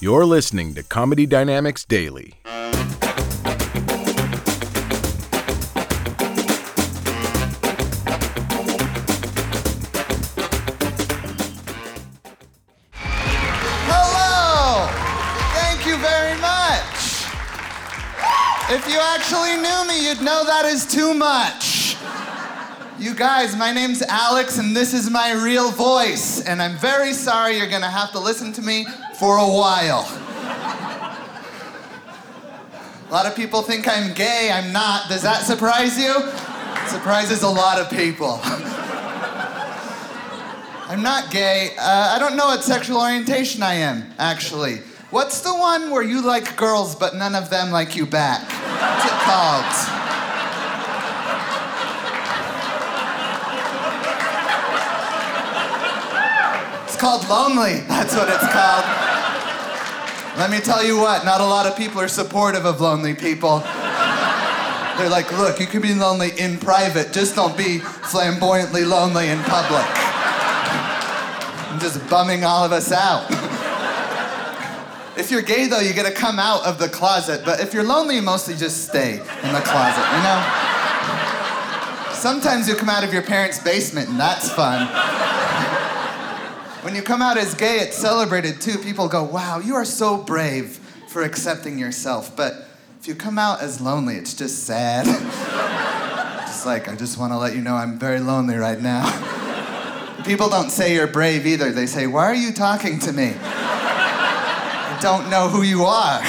You're listening to Comedy Dynamics Daily. Hello! Thank you very much. If you actually knew me, you'd know that is too much. You guys, my name's Alex, and this is my real voice. And I'm very sorry you're gonna have to listen to me for a while. A lot of people think I'm gay. I'm not. Does that surprise you? Surprises a lot of people. I'm not gay. Uh, I don't know what sexual orientation I am, actually. What's the one where you like girls but none of them like you back? What's it called? It's called lonely. That's what it's called. Let me tell you what, not a lot of people are supportive of lonely people. They're like, look, you can be lonely in private, just don't be flamboyantly lonely in public. I'm just bumming all of us out. if you're gay, though, you gotta come out of the closet. But if you're lonely, you mostly just stay in the closet, you know? Sometimes you come out of your parents' basement, and that's fun. When you come out as gay, it's celebrated too. People go, wow, you are so brave for accepting yourself. But if you come out as lonely, it's just sad. just like, I just wanna let you know I'm very lonely right now. People don't say you're brave either. They say, Why are you talking to me? I don't know who you are.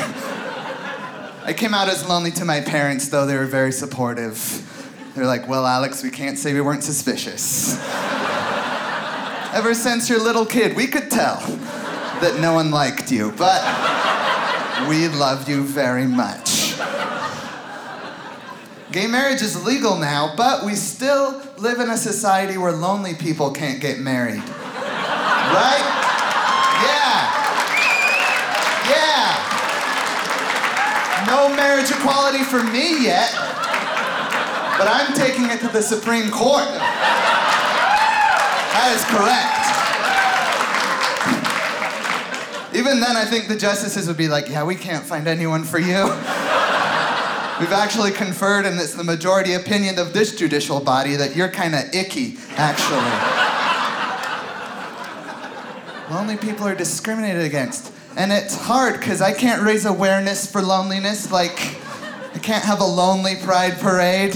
I came out as lonely to my parents, though they were very supportive. They're like, Well, Alex, we can't say we weren't suspicious. Ever since you're a little kid, we could tell that no one liked you, but we love you very much. Gay marriage is legal now, but we still live in a society where lonely people can't get married. Right? Yeah. Yeah. No marriage equality for me yet, but I'm taking it to the Supreme Court. That is correct. Even then, I think the justices would be like, yeah, we can't find anyone for you. We've actually conferred, and it's the majority opinion of this judicial body that you're kind of icky, actually. Lonely people are discriminated against. And it's hard because I can't raise awareness for loneliness. Like, I can't have a lonely pride parade.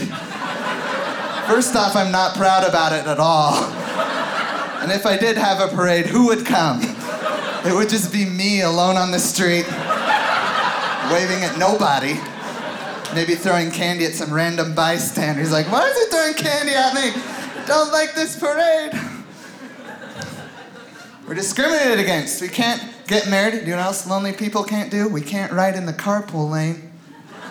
First off, I'm not proud about it at all. And if I did have a parade, who would come? It would just be me alone on the street, waving at nobody. Maybe throwing candy at some random bystanders, like, why is he throwing candy at me? Don't like this parade. We're discriminated against. We can't get married. Do You know what else lonely people can't do? We can't ride in the carpool lane.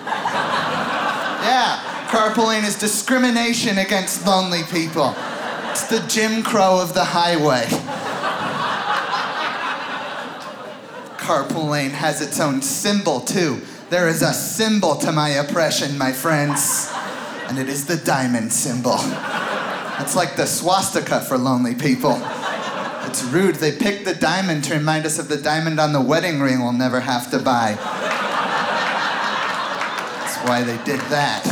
Yeah, carpooling is discrimination against lonely people. It's the Jim Crow of the highway. Carpool lane has its own symbol, too. There is a symbol to my oppression, my friends, and it is the diamond symbol. It's like the swastika for lonely people. It's rude. They picked the diamond to remind us of the diamond on the wedding ring we'll never have to buy. That's why they did that.